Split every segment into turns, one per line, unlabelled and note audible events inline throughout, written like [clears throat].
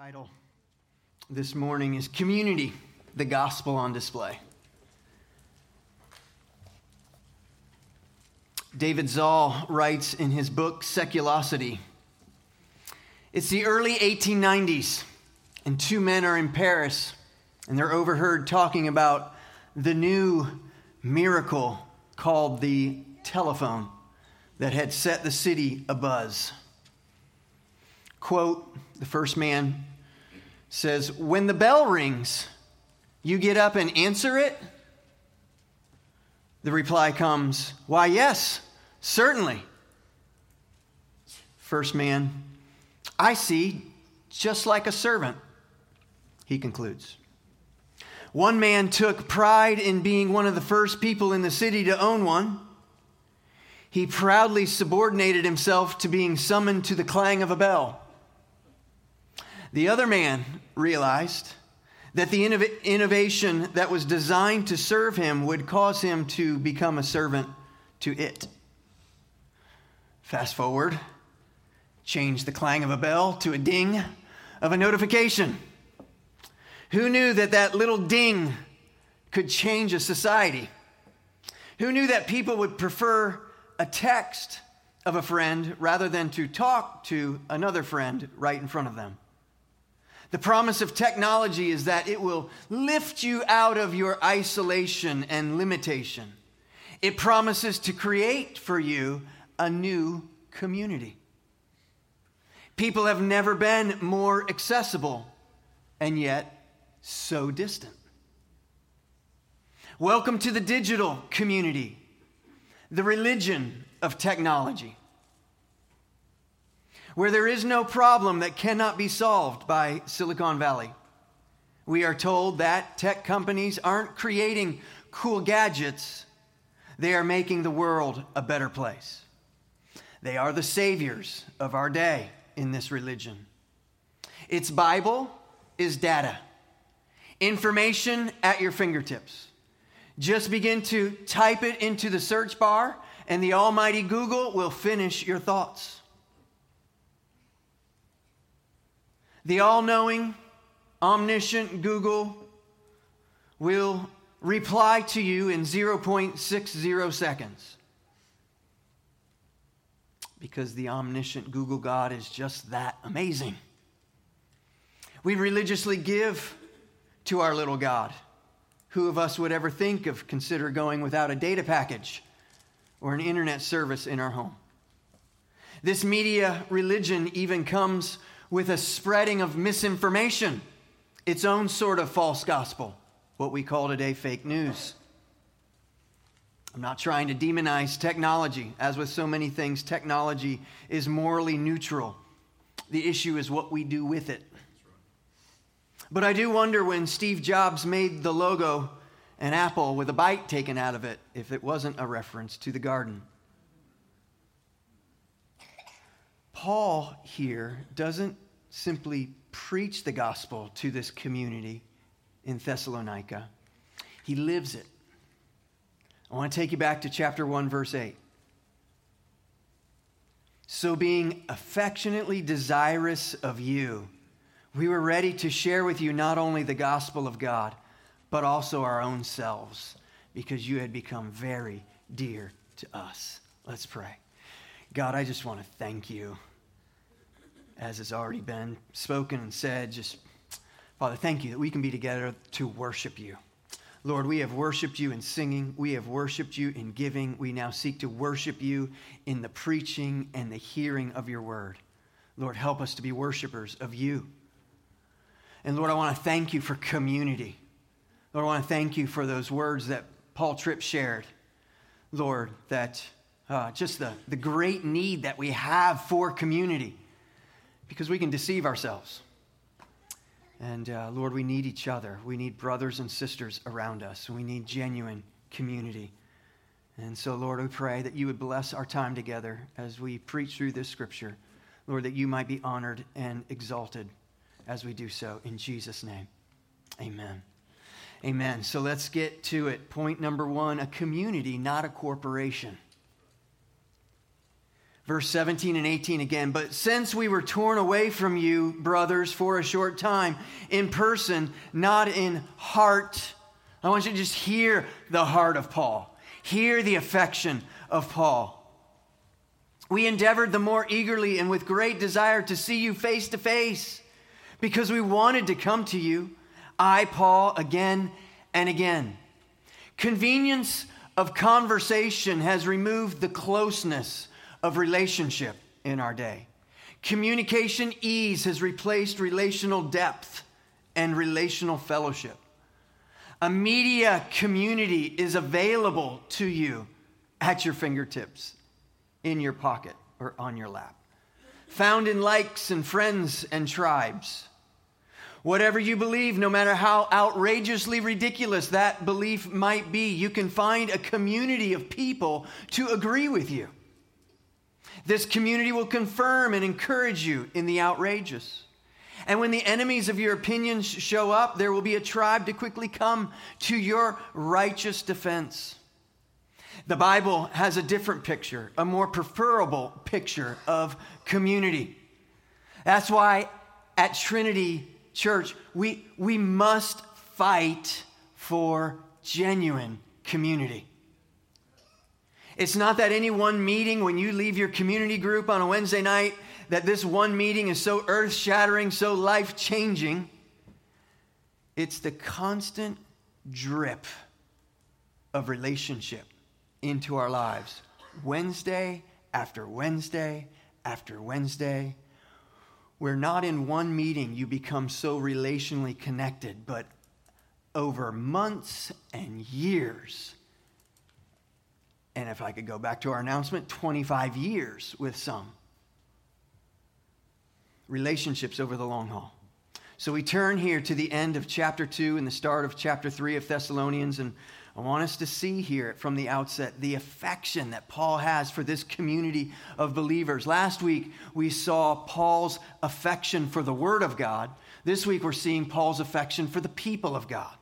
Title this morning is Community, the Gospel on Display. David Zahl writes in his book Seculosity It's the early 1890s, and two men are in Paris, and they're overheard talking about the new miracle called the telephone that had set the city abuzz. Quote, the first man says, When the bell rings, you get up and answer it? The reply comes, Why, yes, certainly. First man, I see, just like a servant, he concludes. One man took pride in being one of the first people in the city to own one. He proudly subordinated himself to being summoned to the clang of a bell. The other man realized that the innov- innovation that was designed to serve him would cause him to become a servant to it. Fast forward, change the clang of a bell to a ding of a notification. Who knew that that little ding could change a society? Who knew that people would prefer a text of a friend rather than to talk to another friend right in front of them? The promise of technology is that it will lift you out of your isolation and limitation. It promises to create for you a new community. People have never been more accessible and yet so distant. Welcome to the digital community, the religion of technology where there is no problem that cannot be solved by Silicon Valley. We are told that tech companies aren't creating cool gadgets, they are making the world a better place. They are the saviors of our day in this religion. Its Bible is data, information at your fingertips. Just begin to type it into the search bar, and the almighty Google will finish your thoughts. The all knowing, omniscient Google will reply to you in 0.60 seconds. Because the omniscient Google God is just that amazing. We religiously give to our little God. Who of us would ever think of consider going without a data package or an internet service in our home? This media religion even comes with a spreading of misinformation, its own sort of false gospel, what we call today fake news. I'm not trying to demonize technology. As with so many things, technology is morally neutral. The issue is what we do with it. But I do wonder when Steve Jobs made the logo an apple with a bite taken out of it, if it wasn't a reference to the garden. Paul here doesn't simply preach the gospel to this community in Thessalonica, he lives it. I want to take you back to chapter 1, verse 8. So, being affectionately desirous of you, we were ready to share with you not only the gospel of God, but also our own selves, because you had become very dear to us. Let's pray. God, I just want to thank you as has already been spoken and said, just, Father, thank you that we can be together to worship you. Lord, we have worshiped you in singing. We have worshiped you in giving. We now seek to worship you in the preaching and the hearing of your word. Lord, help us to be worshipers of you. And Lord, I want to thank you for community. Lord, I want to thank you for those words that Paul Tripp shared. Lord, that uh, just the, the great need that we have for community because we can deceive ourselves. And uh, Lord, we need each other. We need brothers and sisters around us. We need genuine community. And so, Lord, we pray that you would bless our time together as we preach through this scripture. Lord, that you might be honored and exalted as we do so. In Jesus' name, amen. Amen. So let's get to it. Point number one a community, not a corporation. Verse 17 and 18 again. But since we were torn away from you, brothers, for a short time, in person, not in heart, I want you to just hear the heart of Paul, hear the affection of Paul. We endeavored the more eagerly and with great desire to see you face to face because we wanted to come to you, I, Paul, again and again. Convenience of conversation has removed the closeness of relationship in our day. Communication ease has replaced relational depth and relational fellowship. A media community is available to you at your fingertips in your pocket or on your lap, found in likes and friends and tribes. Whatever you believe, no matter how outrageously ridiculous that belief might be, you can find a community of people to agree with you. This community will confirm and encourage you in the outrageous. And when the enemies of your opinions show up, there will be a tribe to quickly come to your righteous defense. The Bible has a different picture, a more preferable picture of community. That's why at Trinity Church, we, we must fight for genuine community. It's not that any one meeting, when you leave your community group on a Wednesday night, that this one meeting is so earth shattering, so life changing. It's the constant drip of relationship into our lives Wednesday after Wednesday after Wednesday. We're not in one meeting, you become so relationally connected, but over months and years. And if I could go back to our announcement, 25 years with some. Relationships over the long haul. So we turn here to the end of chapter 2 and the start of chapter 3 of Thessalonians, and I want us to see here from the outset the affection that Paul has for this community of believers. Last week, we saw Paul's affection for the Word of God. This week, we're seeing Paul's affection for the people of God.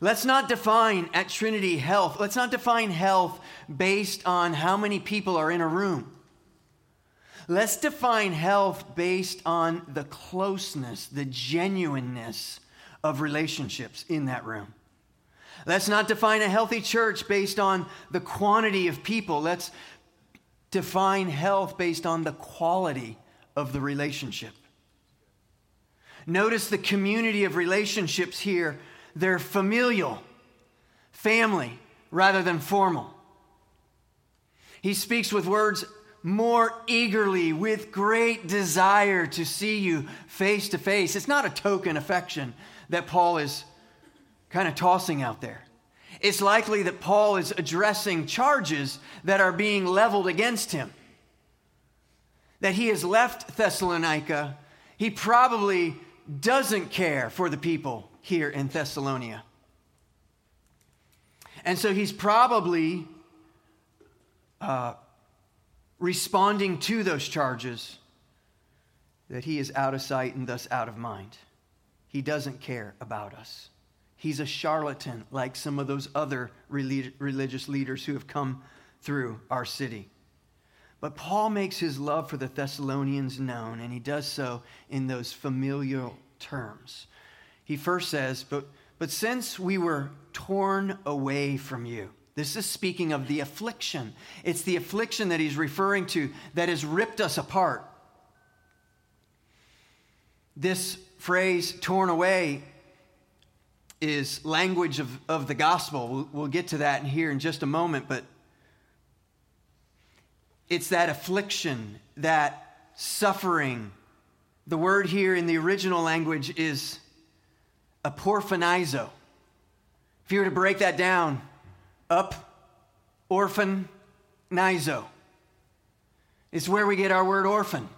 Let's not define at Trinity health, let's not define health based on how many people are in a room. Let's define health based on the closeness, the genuineness of relationships in that room. Let's not define a healthy church based on the quantity of people. Let's define health based on the quality of the relationship. Notice the community of relationships here. They're familial, family, rather than formal. He speaks with words more eagerly, with great desire to see you face to face. It's not a token affection that Paul is kind of tossing out there. It's likely that Paul is addressing charges that are being leveled against him. That he has left Thessalonica, he probably doesn't care for the people here in Thessalonia. And so he's probably uh, responding to those charges that he is out of sight and thus out of mind. He doesn't care about us. He's a charlatan like some of those other religious leaders who have come through our city. But Paul makes his love for the Thessalonians known, and he does so in those familial terms. He first says, But, but since we were torn away from you, this is speaking of the affliction. It's the affliction that he's referring to that has ripped us apart. This phrase, torn away, is language of, of the gospel. We'll, we'll get to that here in just a moment, but it's that affliction, that suffering. The word here in the original language is aporphanizo. If you were to break that down, up, orphan, nizo. It's where we get our word orphan.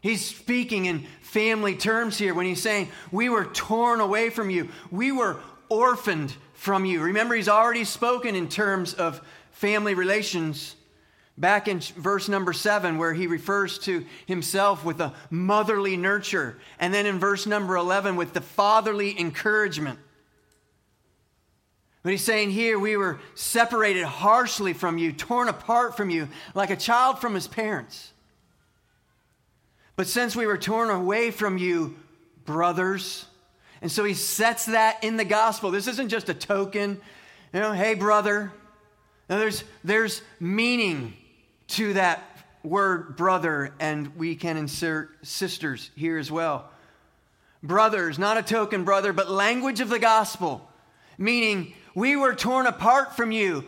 He's speaking in family terms here when he's saying, We were torn away from you. We were orphaned from you. Remember, he's already spoken in terms of family relations back in verse number seven, where he refers to himself with a motherly nurture. And then in verse number 11, with the fatherly encouragement. But he's saying here, we were separated harshly from you, torn apart from you, like a child from his parents. But since we were torn away from you, brothers, and so he sets that in the gospel. This isn't just a token, you know, hey, brother. Now there's, there's meaning to that word brother, and we can insert sisters here as well. Brothers, not a token brother, but language of the gospel, meaning we were torn apart from you.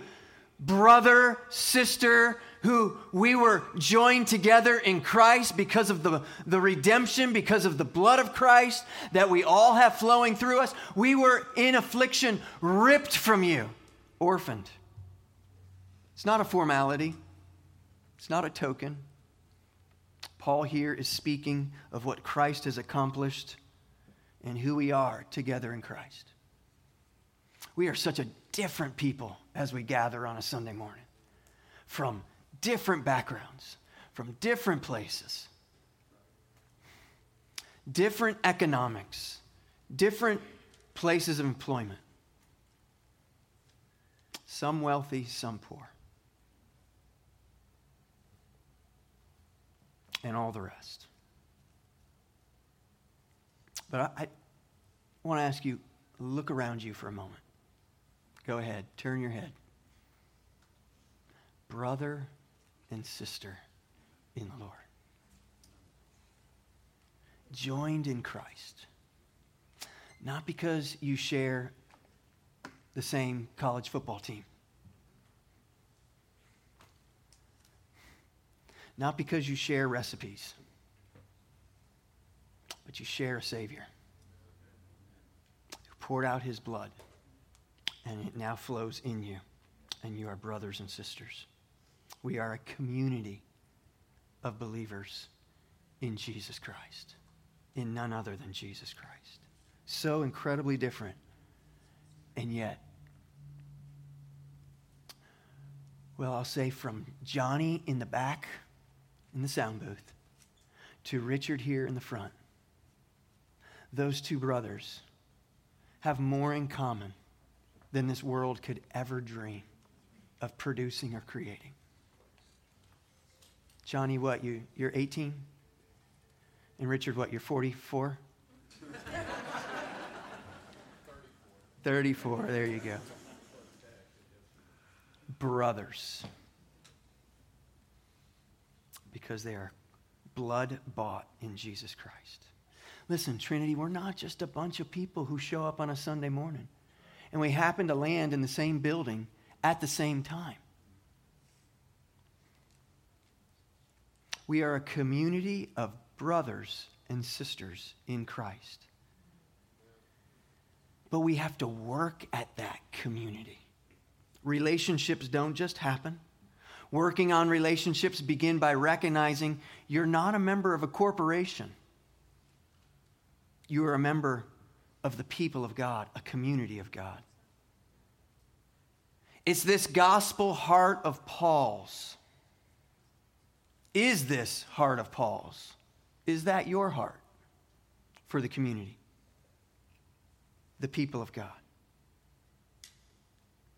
Brother, sister, who we were joined together in Christ because of the, the redemption, because of the blood of Christ that we all have flowing through us. We were in affliction, ripped from you, orphaned. It's not a formality, it's not a token. Paul here is speaking of what Christ has accomplished and who we are together in Christ. We are such a different people as we gather on a Sunday morning from different backgrounds, from different places, different economics, different places of employment. Some wealthy, some poor. And all the rest. But I, I want to ask you look around you for a moment. Go ahead, turn your head. Brother and sister in the Lord, joined in Christ. Not because you share the same college football team. Not because you share recipes, but you share a Savior who poured out his blood and it now flows in you, and you are brothers and sisters. We are a community of believers in Jesus Christ, in none other than Jesus Christ. So incredibly different, and yet, well, I'll say from Johnny in the back in the sound booth to Richard here in the front, those two brothers have more in common than this world could ever dream of producing or creating. Johnny, what, you, you're 18? And Richard, what, you're 44? [laughs] 34, there you go. Brothers. Because they are blood bought in Jesus Christ. Listen, Trinity, we're not just a bunch of people who show up on a Sunday morning and we happen to land in the same building at the same time. We are a community of brothers and sisters in Christ. But we have to work at that community. Relationships don't just happen. Working on relationships begin by recognizing you're not a member of a corporation. You are a member of the people of God, a community of God. It's this gospel heart of Paul's. Is this heart of Paul's? Is that your heart for the community, the people of God?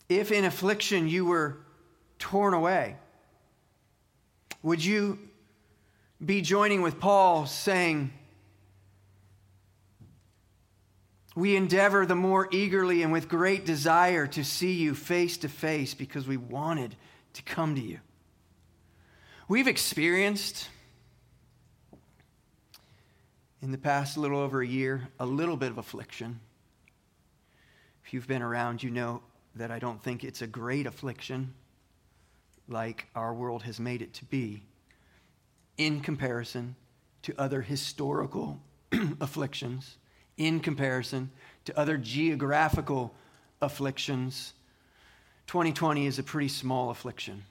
If in affliction you were torn away, would you be joining with Paul saying, We endeavor the more eagerly and with great desire to see you face to face because we wanted to come to you. We've experienced in the past little over a year a little bit of affliction. If you've been around, you know that I don't think it's a great affliction like our world has made it to be in comparison to other historical [clears throat] afflictions in comparison to other geographical afflictions. 2020 is a pretty small affliction.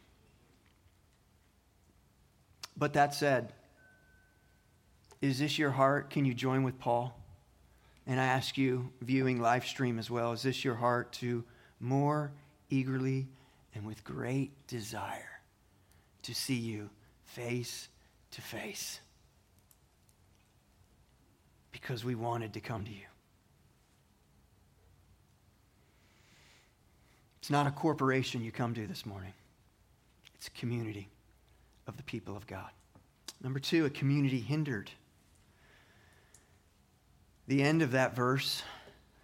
But that said, is this your heart? Can you join with Paul? And I ask you, viewing live stream as well, is this your heart to more eagerly and with great desire to see you face to face? because we wanted to come to you. It's not a corporation you come to this morning, it's a community of the people of God. Number two, a community hindered. The end of that verse,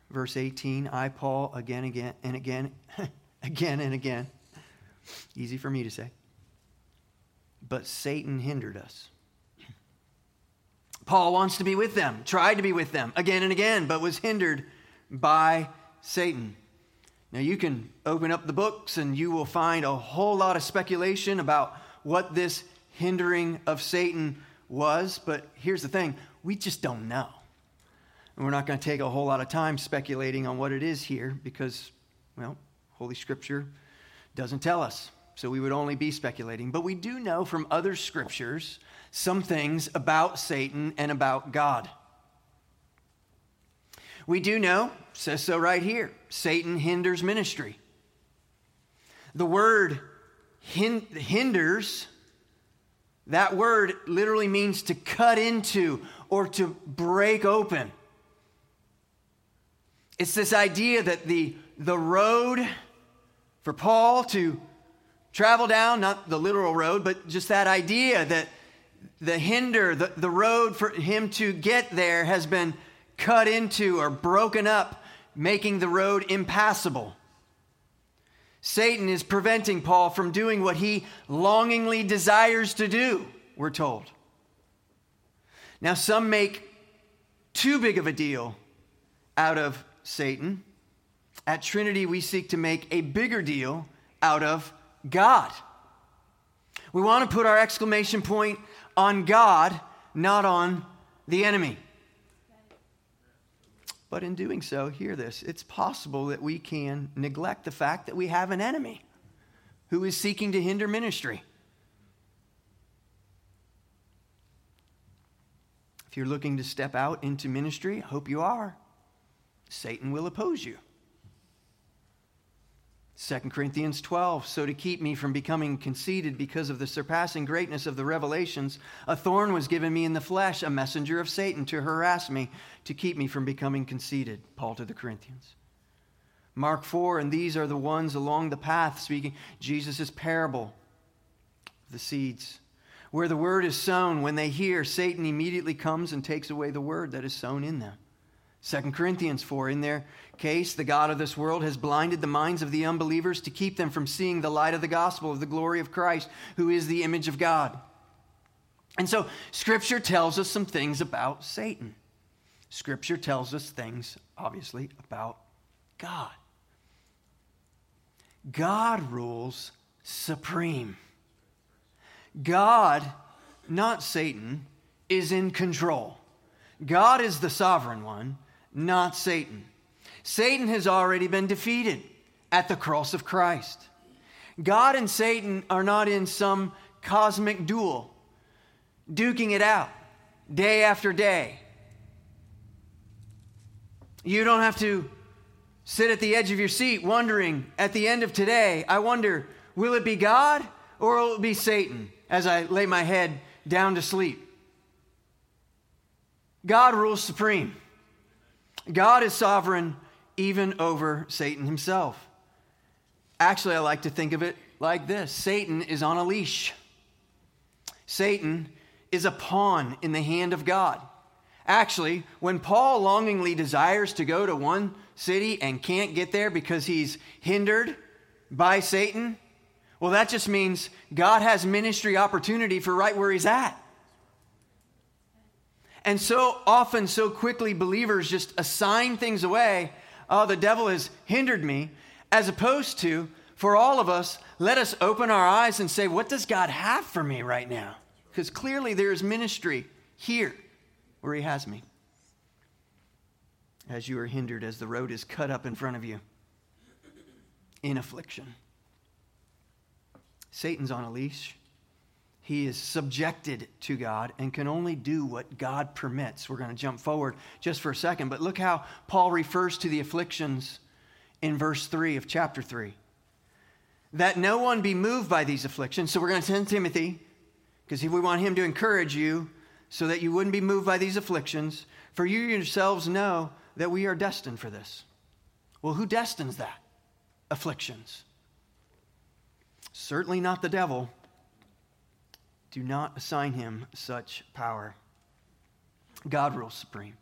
verse 18, I, Paul, again, again, and again, [laughs] again and again. Easy for me to say. But Satan hindered us. Paul wants to be with them, tried to be with them again and again, but was hindered by Satan. Now, you can open up the books and you will find a whole lot of speculation about what this hindering of Satan was, but here's the thing we just don't know. And we're not going to take a whole lot of time speculating on what it is here because, well, Holy Scripture doesn't tell us. So we would only be speculating. But we do know from other scriptures some things about Satan and about God. We do know, says so right here, Satan hinders ministry. The word hinders, that word literally means to cut into or to break open. It's this idea that the, the road for Paul to travel down, not the literal road, but just that idea that the hinder, the, the road for him to get there has been cut into or broken up, making the road impassable. Satan is preventing Paul from doing what he longingly desires to do, we're told. Now, some make too big of a deal out of Satan. At Trinity, we seek to make a bigger deal out of God. We want to put our exclamation point on God, not on the enemy. But in doing so, hear this it's possible that we can neglect the fact that we have an enemy who is seeking to hinder ministry. If you're looking to step out into ministry, I hope you are. Satan will oppose you. 2 Corinthians 12, so to keep me from becoming conceited because of the surpassing greatness of the revelations, a thorn was given me in the flesh, a messenger of Satan to harass me, to keep me from becoming conceited. Paul to the Corinthians. Mark 4, and these are the ones along the path speaking Jesus' parable, the seeds. Where the word is sown, when they hear, Satan immediately comes and takes away the word that is sown in them. 2 Corinthians 4, in their case, the God of this world has blinded the minds of the unbelievers to keep them from seeing the light of the gospel of the glory of Christ, who is the image of God. And so, Scripture tells us some things about Satan. Scripture tells us things, obviously, about God. God rules supreme. God, not Satan, is in control. God is the sovereign one not Satan. Satan has already been defeated at the cross of Christ. God and Satan are not in some cosmic duel, duking it out day after day. You don't have to sit at the edge of your seat wondering at the end of today, I wonder, will it be God or will it be Satan as I lay my head down to sleep? God rules supreme. God is sovereign even over Satan himself. Actually, I like to think of it like this Satan is on a leash. Satan is a pawn in the hand of God. Actually, when Paul longingly desires to go to one city and can't get there because he's hindered by Satan, well, that just means God has ministry opportunity for right where he's at. And so often, so quickly, believers just assign things away. Oh, the devil has hindered me, as opposed to, for all of us, let us open our eyes and say, what does God have for me right now? Because clearly there is ministry here where He has me. As you are hindered, as the road is cut up in front of you in affliction. Satan's on a leash. He is subjected to God and can only do what God permits. We're going to jump forward just for a second, but look how Paul refers to the afflictions in verse 3 of chapter 3. That no one be moved by these afflictions. So we're going to send Timothy because we want him to encourage you so that you wouldn't be moved by these afflictions. For you yourselves know that we are destined for this. Well, who destines that? afflictions. Certainly not the devil. Do not assign him such power. God rules supreme.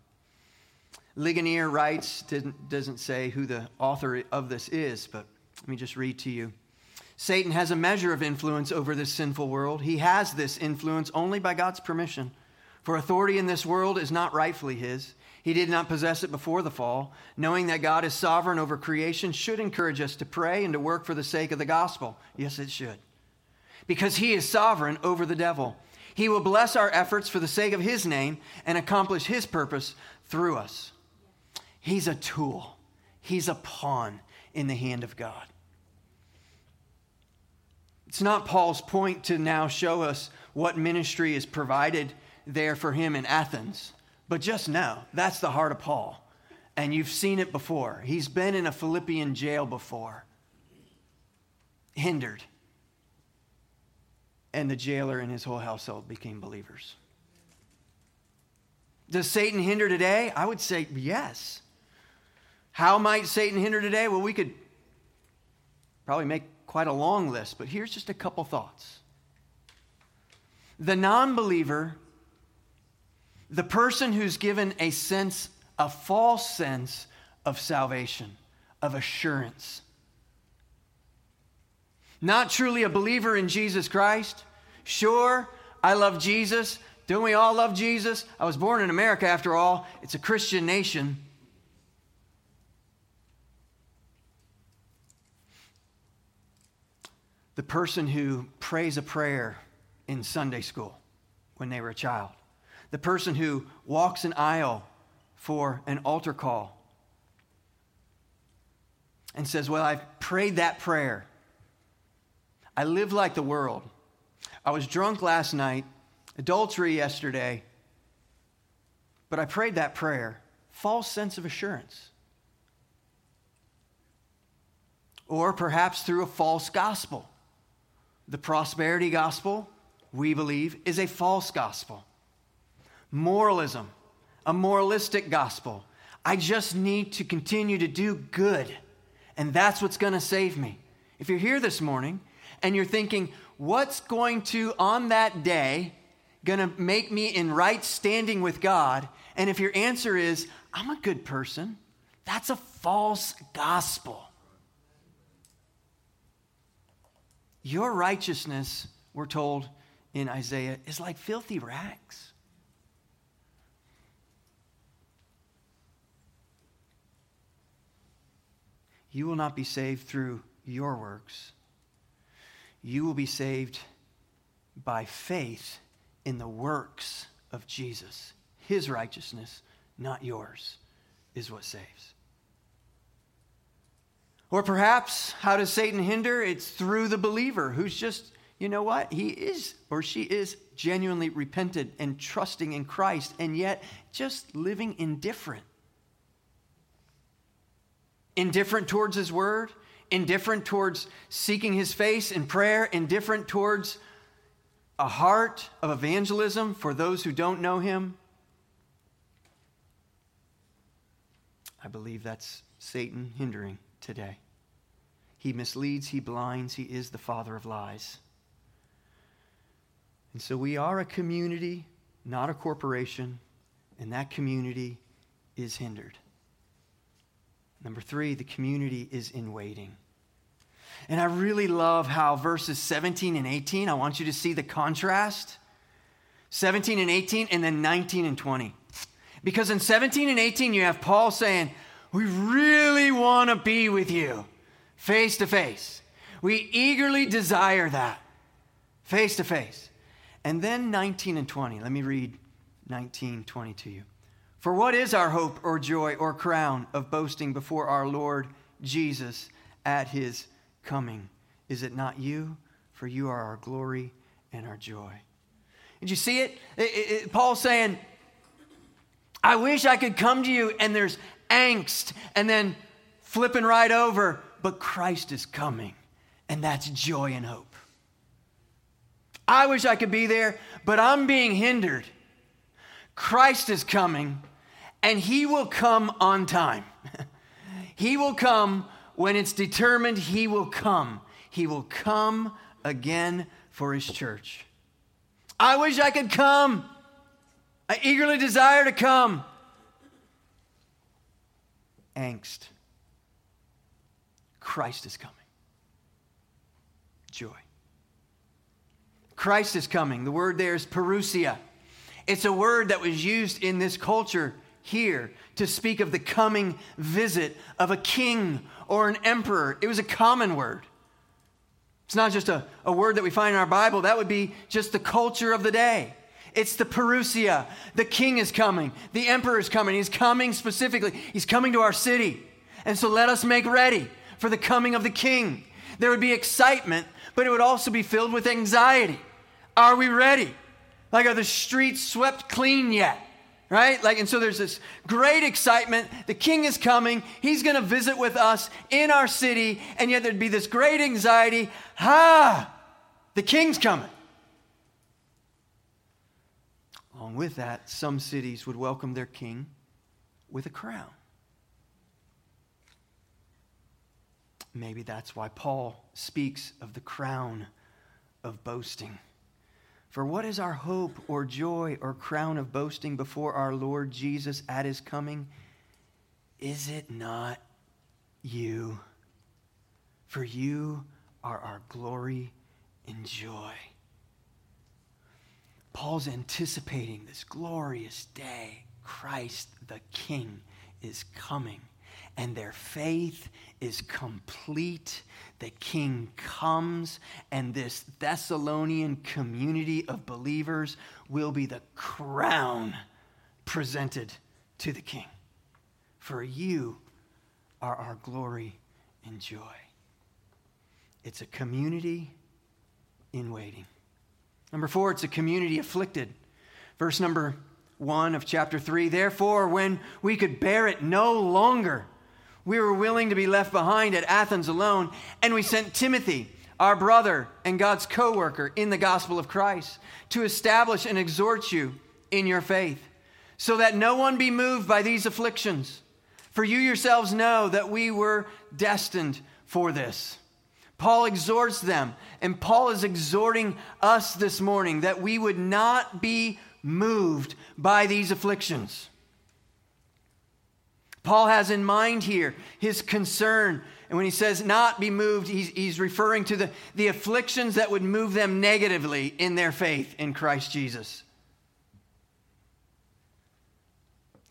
Ligonier writes, doesn't say who the author of this is, but let me just read to you. Satan has a measure of influence over this sinful world. He has this influence only by God's permission. For authority in this world is not rightfully his. He did not possess it before the fall. Knowing that God is sovereign over creation should encourage us to pray and to work for the sake of the gospel. Yes, it should. Because he is sovereign over the devil. He will bless our efforts for the sake of his name and accomplish his purpose through us. He's a tool, he's a pawn in the hand of God. It's not Paul's point to now show us what ministry is provided there for him in Athens, but just know that's the heart of Paul. And you've seen it before. He's been in a Philippian jail before, hindered. And the jailer and his whole household became believers. Does Satan hinder today? I would say yes. How might Satan hinder today? Well, we could probably make quite a long list, but here's just a couple thoughts. The non believer, the person who's given a sense, a false sense of salvation, of assurance, not truly a believer in Jesus Christ. Sure, I love Jesus. Don't we all love Jesus? I was born in America after all. It's a Christian nation. the person who prays a prayer in Sunday school when they were a child, the person who walks an aisle for an altar call and says, Well, I've prayed that prayer. I live like the world. I was drunk last night, adultery yesterday, but I prayed that prayer. False sense of assurance. Or perhaps through a false gospel. The prosperity gospel, we believe, is a false gospel. Moralism, a moralistic gospel. I just need to continue to do good, and that's what's going to save me. If you're here this morning and you're thinking, what's going to, on that day, going to make me in right standing with God? And if your answer is, I'm a good person, that's a false gospel. Your righteousness, we're told in Isaiah, is like filthy rags. You will not be saved through your works. You will be saved by faith in the works of Jesus. His righteousness, not yours, is what saves. Or perhaps, how does Satan hinder? It's through the believer who's just, you know what? He is or she is genuinely repentant and trusting in Christ, and yet just living indifferent. Indifferent towards his word, indifferent towards seeking his face in prayer, indifferent towards a heart of evangelism for those who don't know him. I believe that's Satan hindering today. He misleads, he blinds, he is the father of lies. And so we are a community, not a corporation, and that community is hindered. Number three, the community is in waiting. And I really love how verses 17 and 18, I want you to see the contrast 17 and 18, and then 19 and 20. Because in 17 and 18, you have Paul saying, we really want to be with you face to face. We eagerly desire that face to face. And then 19 and 20. Let me read 19, 20 to you. For what is our hope or joy or crown of boasting before our Lord Jesus at his coming? Is it not you? For you are our glory and our joy. Did you see it? it, it, it Paul's saying, I wish I could come to you and there's angst, and then flipping right over, but Christ is coming, and that's joy and hope. I wish I could be there, but I'm being hindered. Christ is coming, and He will come on time. [laughs] he will come when it's determined, he will come. He will come again for his church. I wish I could come. I eagerly desire to come. Angst. Christ is coming. Joy. Christ is coming. The word there is parousia. It's a word that was used in this culture here to speak of the coming visit of a king or an emperor. It was a common word. It's not just a, a word that we find in our Bible, that would be just the culture of the day. It's the parousia. The king is coming, the emperor is coming. He's coming specifically, he's coming to our city. And so let us make ready for the coming of the king. There would be excitement, but it would also be filled with anxiety. Are we ready? Like, are the streets swept clean yet? Right? Like, and so there's this great excitement. The king is coming. He's going to visit with us in our city. And yet there'd be this great anxiety. Ha! The king's coming. Along with that, some cities would welcome their king with a crown. Maybe that's why Paul speaks of the crown of boasting. For what is our hope or joy or crown of boasting before our Lord Jesus at his coming? Is it not you? For you are our glory and joy. Paul's anticipating this glorious day. Christ the King is coming and their faith is complete. The king comes, and this Thessalonian community of believers will be the crown presented to the king. For you are our glory and joy. It's a community in waiting. Number four, it's a community afflicted. Verse number one of chapter three. Therefore, when we could bear it no longer, we were willing to be left behind at Athens alone, and we sent Timothy, our brother and God's co worker in the gospel of Christ, to establish and exhort you in your faith, so that no one be moved by these afflictions. For you yourselves know that we were destined for this. Paul exhorts them, and Paul is exhorting us this morning that we would not be moved by these afflictions. Paul has in mind here his concern. And when he says not be moved, he's, he's referring to the, the afflictions that would move them negatively in their faith in Christ Jesus.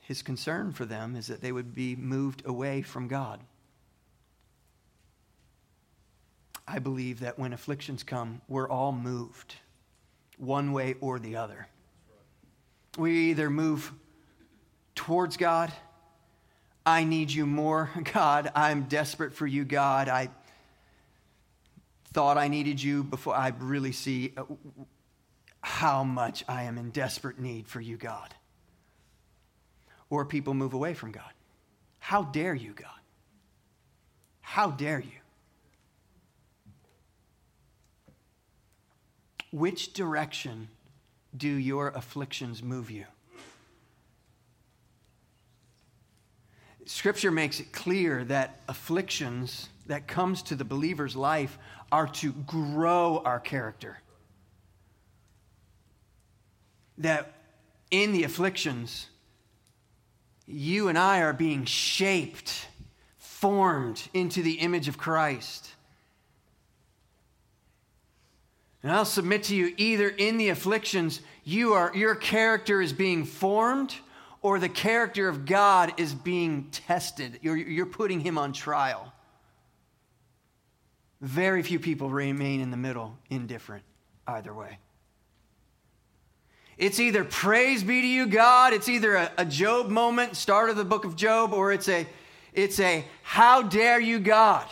His concern for them is that they would be moved away from God. I believe that when afflictions come, we're all moved one way or the other. We either move towards God I need you more, [laughs] God. I'm desperate for you, God. I thought I needed you before I really see uh, how much I am in desperate need for you, God. Or people move away from God. How dare you, God? How dare you? Which direction do your afflictions move you? Scripture makes it clear that afflictions that comes to the believer's life are to grow our character. That in the afflictions, you and I are being shaped, formed into the image of Christ. And I'll submit to you either in the afflictions, you are, your character is being formed or the character of God is being tested. You're, you're putting him on trial. Very few people remain in the middle, indifferent, either way. It's either praise be to you, God, it's either a, a Job moment, start of the book of Job, or it's a, it's a how dare you, God.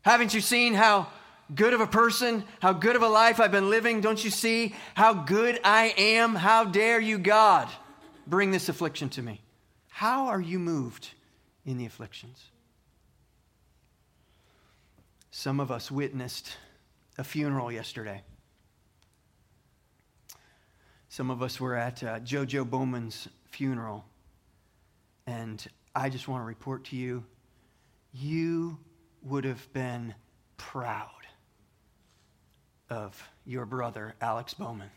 Haven't you seen how good of a person, how good of a life I've been living. Don't you see how good I am? How dare you, God, bring this affliction to me? How are you moved in the afflictions? Some of us witnessed a funeral yesterday. Some of us were at uh, Jojo Bowman's funeral. And I just want to report to you you would have been proud of your brother, Alex Bowman.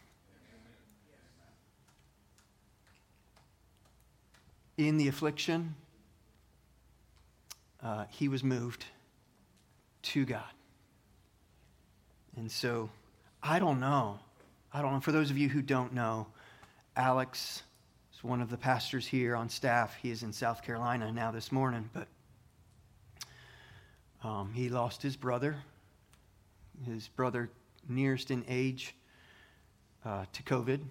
In the affliction, uh, he was moved to God. And so, I don't know. I don't know. For those of you who don't know, Alex is one of the pastors here on staff. He is in South Carolina now this morning, but um, he lost his brother, his brother nearest in age uh, to COVID.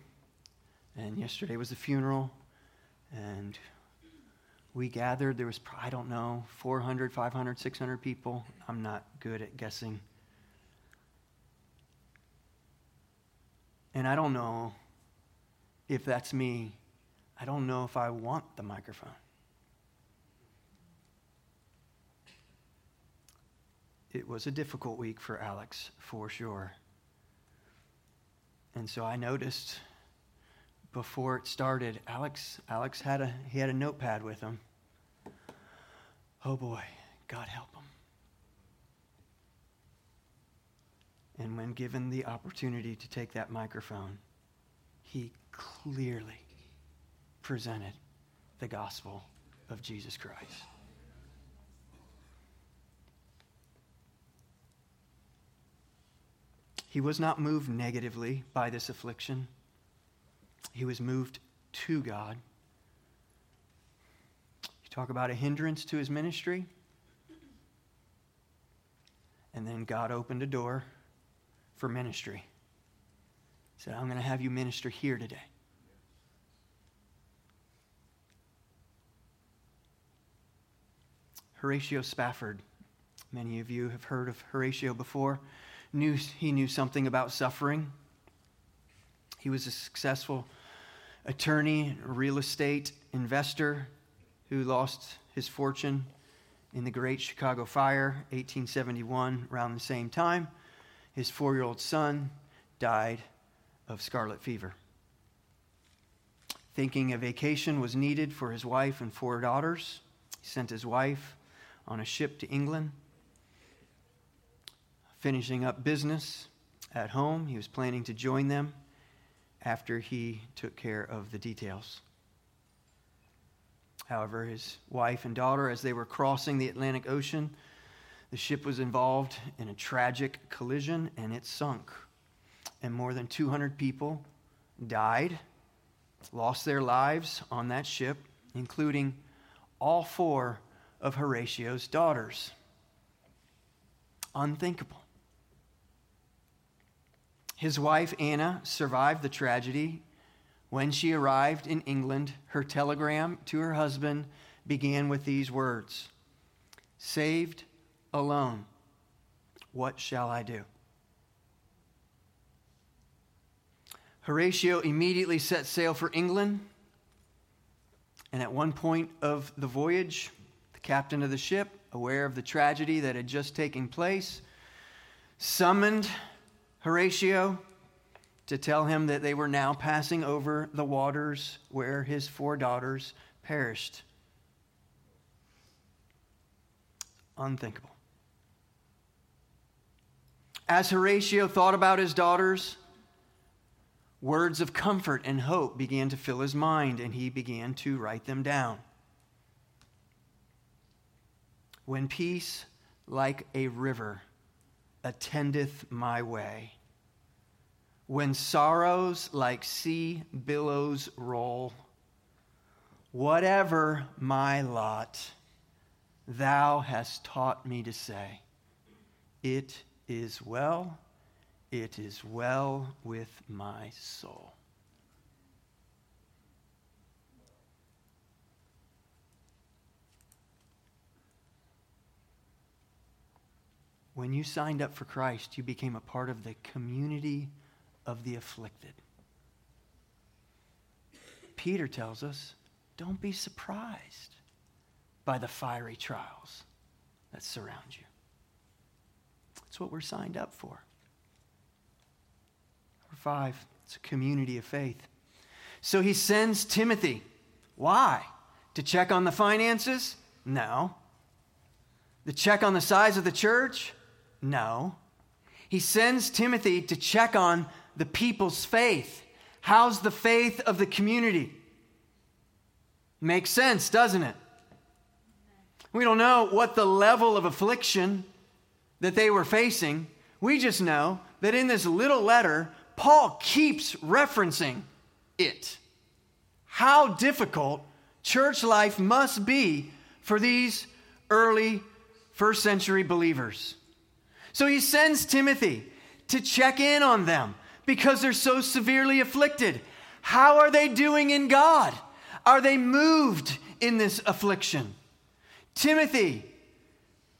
And yesterday was the funeral, and we gathered. There was, I don't know, 400, 500, 600 people. I'm not good at guessing. And I don't know if that's me. I don't know if I want the microphone. It was a difficult week for Alex, for sure. And so I noticed before it started, Alex, Alex had a, he had a notepad with him. Oh boy, God help him. And when given the opportunity to take that microphone, he clearly presented the gospel of Jesus Christ. He was not moved negatively by this affliction. He was moved to God. You talk about a hindrance to his ministry. And then God opened a door for ministry. He said, I'm going to have you minister here today. Horatio Spafford. Many of you have heard of Horatio before knew he knew something about suffering. He was a successful attorney, real estate investor who lost his fortune in the Great Chicago Fire, 1871, around the same time. His four year old son died of scarlet fever. Thinking a vacation was needed for his wife and four daughters, he sent his wife on a ship to England finishing up business at home. He was planning to join them after he took care of the details. However, his wife and daughter, as they were crossing the Atlantic Ocean, the ship was involved in a tragic collision and it sunk. And more than 200 people died, lost their lives on that ship, including all four of Horatio's daughters. Unthinkable. His wife, Anna, survived the tragedy. When she arrived in England, her telegram to her husband began with these words Saved alone, what shall I do? Horatio immediately set sail for England. And at one point of the voyage, the captain of the ship, aware of the tragedy that had just taken place, summoned Horatio to tell him that they were now passing over the waters where his four daughters perished. Unthinkable. As Horatio thought about his daughters, words of comfort and hope began to fill his mind, and he began to write them down. When peace, like a river, attendeth my way. When sorrows like sea billows roll, whatever my lot, thou hast taught me to say, It is well, it is well with my soul. When you signed up for Christ, you became a part of the community of the afflicted. Peter tells us don't be surprised by the fiery trials that surround you. That's what we're signed up for. Number five, it's a community of faith. So he sends Timothy. Why? To check on the finances? No. The check on the size of the church? No. He sends Timothy to check on the people's faith. How's the faith of the community? Makes sense, doesn't it? We don't know what the level of affliction that they were facing. We just know that in this little letter, Paul keeps referencing it. How difficult church life must be for these early first century believers. So he sends Timothy to check in on them because they're so severely afflicted. How are they doing in God? Are they moved in this affliction? Timothy,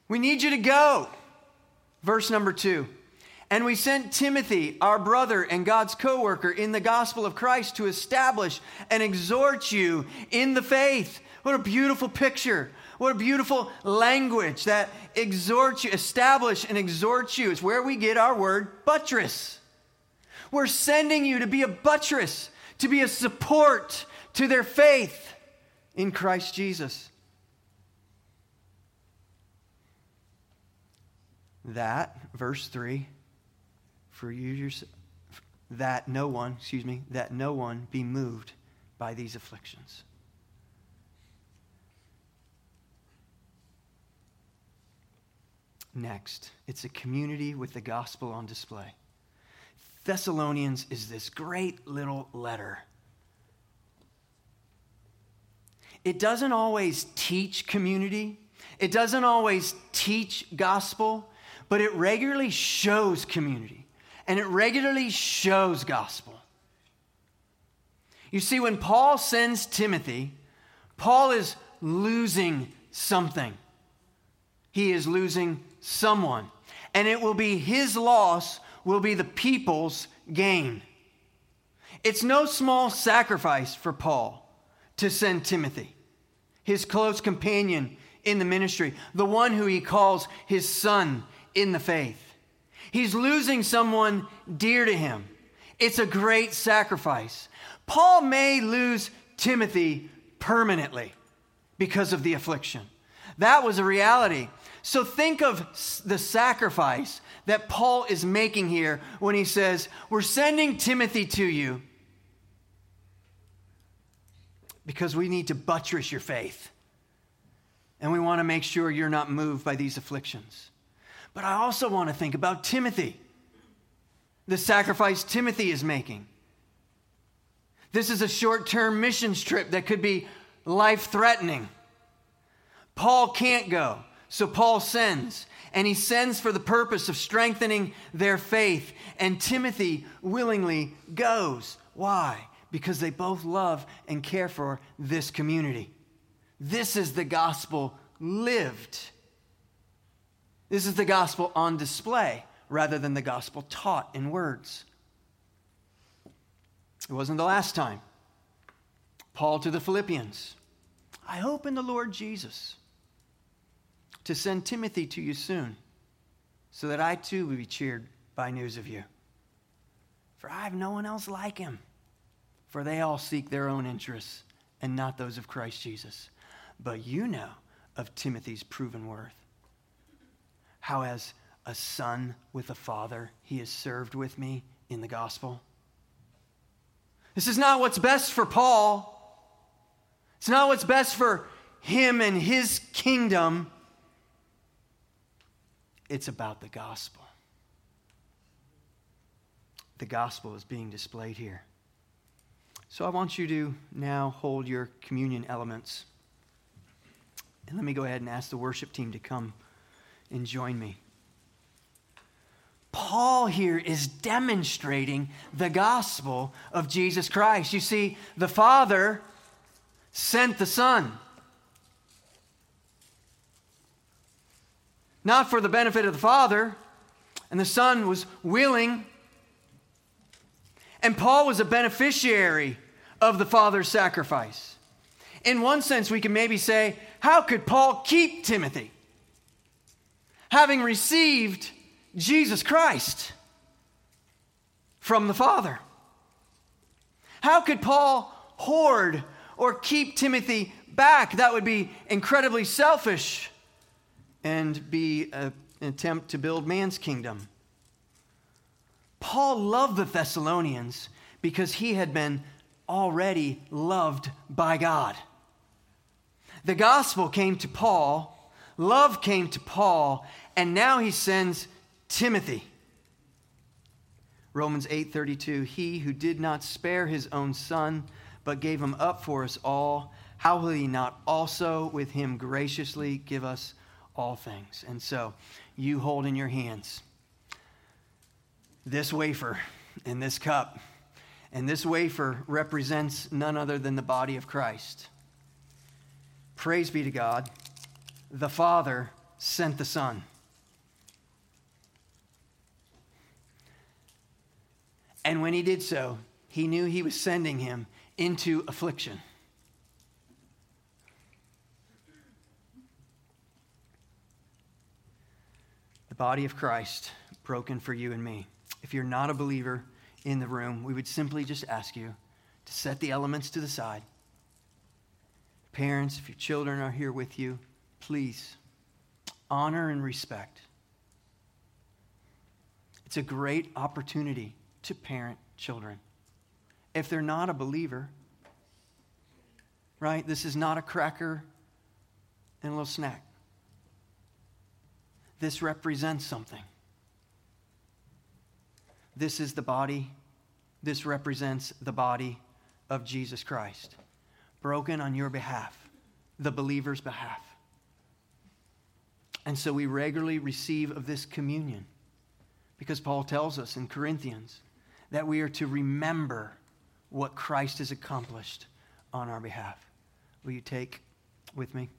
we need you to go. Verse number two. And we sent Timothy, our brother and God's co worker in the gospel of Christ, to establish and exhort you in the faith. What a beautiful picture. What a beautiful language that exhorts you, establish and exhort you. It's where we get our word buttress. We're sending you to be a buttress, to be a support to their faith in Christ Jesus. That, verse 3, for you yourself, that no one, excuse me, that no one be moved by these afflictions. Next, it's a community with the gospel on display. Thessalonians is this great little letter. It doesn't always teach community, it doesn't always teach gospel, but it regularly shows community and it regularly shows gospel. You see, when Paul sends Timothy, Paul is losing something. He is losing someone. And it will be his loss, will be the people's gain. It's no small sacrifice for Paul to send Timothy, his close companion in the ministry, the one who he calls his son in the faith. He's losing someone dear to him. It's a great sacrifice. Paul may lose Timothy permanently because of the affliction. That was a reality. So think of the sacrifice that Paul is making here when he says, We're sending Timothy to you because we need to buttress your faith. And we want to make sure you're not moved by these afflictions. But I also want to think about Timothy, the sacrifice Timothy is making. This is a short term missions trip that could be life threatening. Paul can't go, so Paul sends. And he sends for the purpose of strengthening their faith. And Timothy willingly goes. Why? Because they both love and care for this community. This is the gospel lived. This is the gospel on display rather than the gospel taught in words. It wasn't the last time. Paul to the Philippians I hope in the Lord Jesus to send Timothy to you soon, so that I too will be cheered by news of you. For I have no one else like him, for they all seek their own interests and not those of Christ Jesus. But you know of Timothy's proven worth how, as a son with a father, he has served with me in the gospel. This is not what's best for Paul. It's not what's best for him and his kingdom. It's about the gospel. The gospel is being displayed here. So I want you to now hold your communion elements. And let me go ahead and ask the worship team to come and join me. Paul here is demonstrating the gospel of Jesus Christ. You see, the Father sent the Son. Not for the benefit of the Father, and the Son was willing. And Paul was a beneficiary of the Father's sacrifice. In one sense, we can maybe say, how could Paul keep Timothy? having received Jesus Christ from the Father. How could Paul hoard or keep Timothy back? That would be incredibly selfish. And be a, an attempt to build man's kingdom. Paul loved the Thessalonians because he had been already loved by God. The gospel came to Paul, love came to Paul, and now he sends Timothy. Romans 8:32 He who did not spare his own son but gave him up for us all how will he not also with him graciously give us all things. And so you hold in your hands this wafer and this cup. And this wafer represents none other than the body of Christ. Praise be to God. The father sent the son. And when he did so, he knew he was sending him into affliction. Body of Christ broken for you and me. If you're not a believer in the room, we would simply just ask you to set the elements to the side. Parents, if your children are here with you, please honor and respect. It's a great opportunity to parent children. If they're not a believer, right? This is not a cracker and a little snack. This represents something. This is the body, this represents the body of Jesus Christ, broken on your behalf, the believer's behalf. And so we regularly receive of this communion because Paul tells us in Corinthians that we are to remember what Christ has accomplished on our behalf. Will you take with me?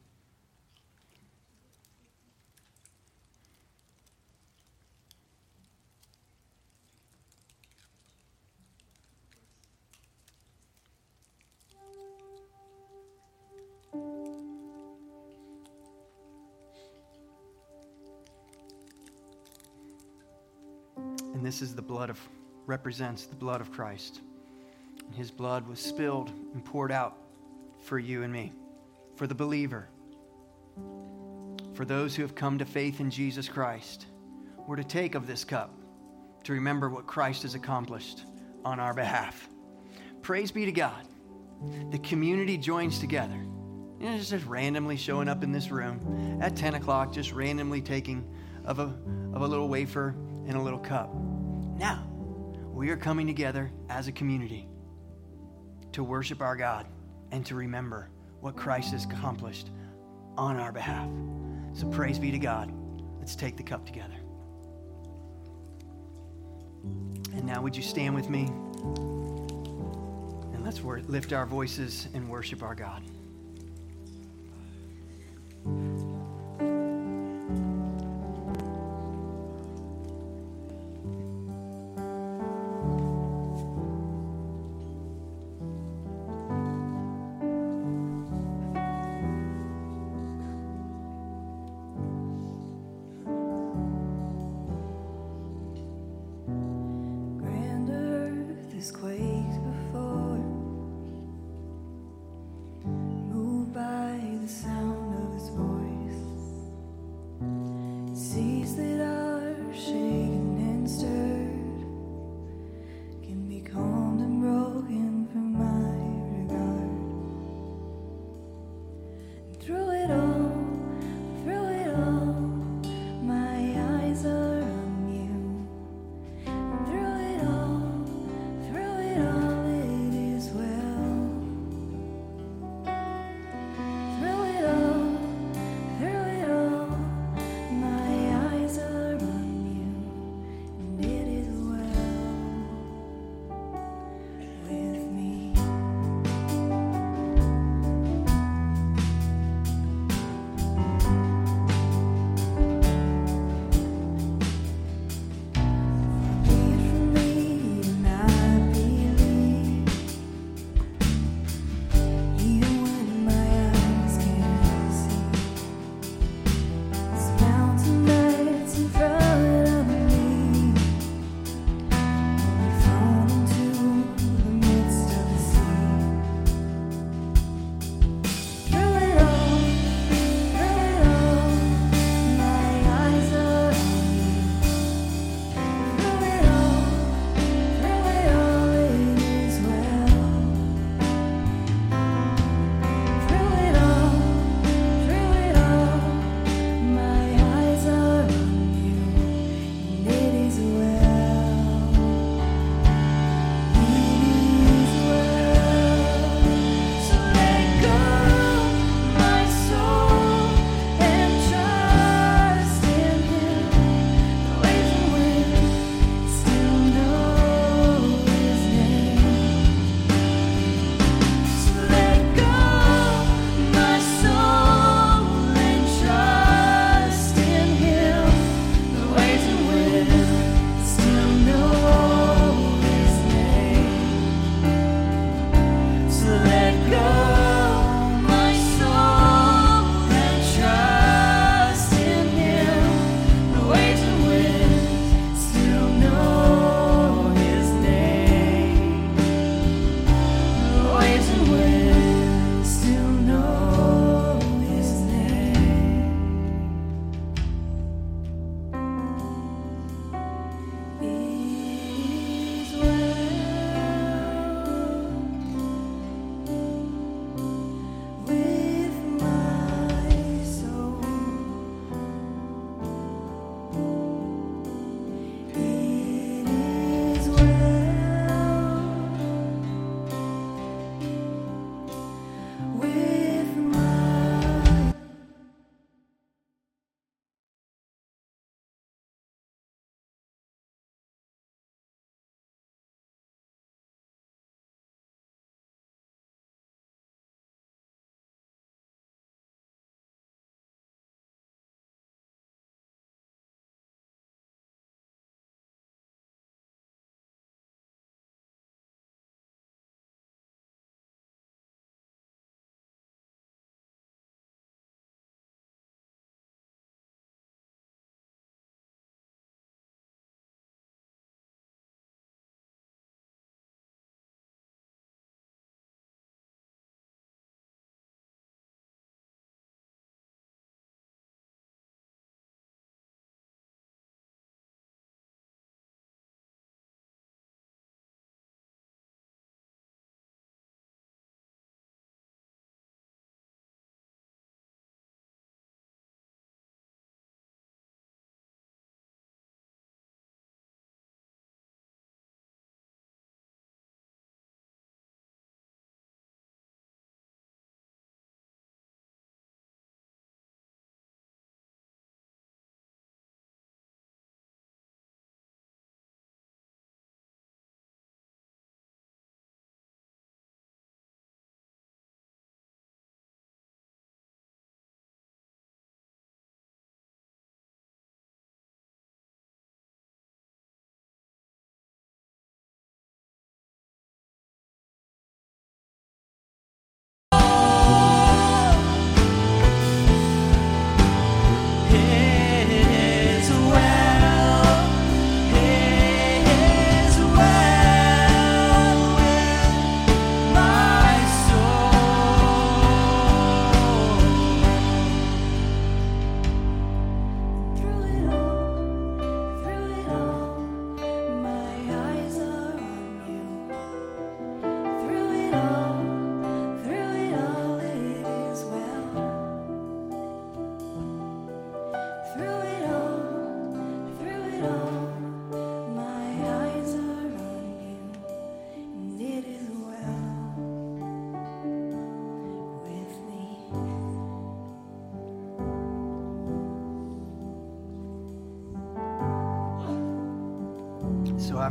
This is the blood of represents the blood of Christ. His blood was spilled and poured out for you and me, for the believer, for those who have come to faith in Jesus Christ. We're to take of this cup to remember what Christ has accomplished on our behalf. Praise be to God. The community joins together. You know, just randomly showing up in this room at 10 o'clock, just randomly taking of a, of a little wafer and a little cup. Now, we are coming together as a community to worship our God and to remember what Christ has accomplished on our behalf. So praise be to God. Let's take the cup together. And now, would you stand with me? And let's lift our voices and worship our God.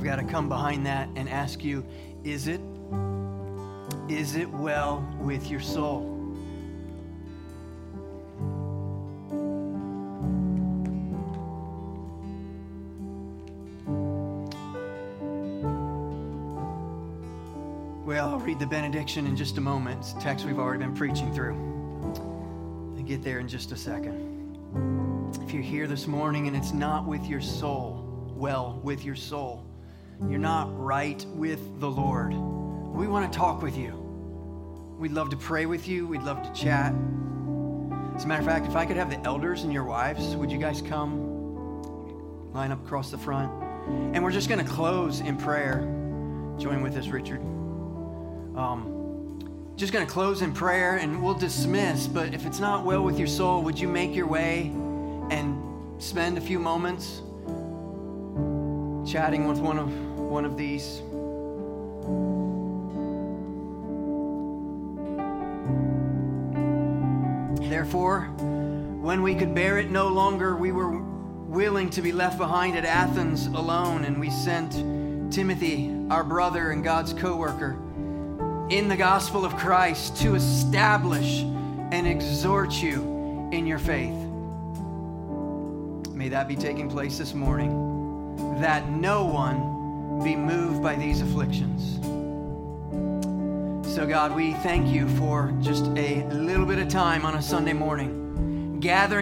I've got to come behind that and ask you is it? Is it well with your soul? Well, I'll read the benediction in just a moment. It's a text we've already been preaching through. I'll get there in just a second. If you're here this morning and it's not with your soul, well with your soul, you're not right with the Lord, we want to talk with you. We'd love to pray with you. We'd love to chat. As a matter of fact, if I could have the elders and your wives, would you guys come line up across the front? And we're just going to close in prayer. Join with us, Richard. Um, just going to close in prayer and we'll dismiss. But if it's not well with your soul, would you make your way and spend a few moments chatting with one of one of these? Therefore, when we could bear it no longer, we were willing to be left behind at Athens alone, and we sent Timothy, our brother and God's co worker, in the gospel of Christ to establish and exhort you in your faith. May that be taking place this morning, that no one be moved by these afflictions. So, God, we thank you for just a little bit of time on a Sunday morning, gathering.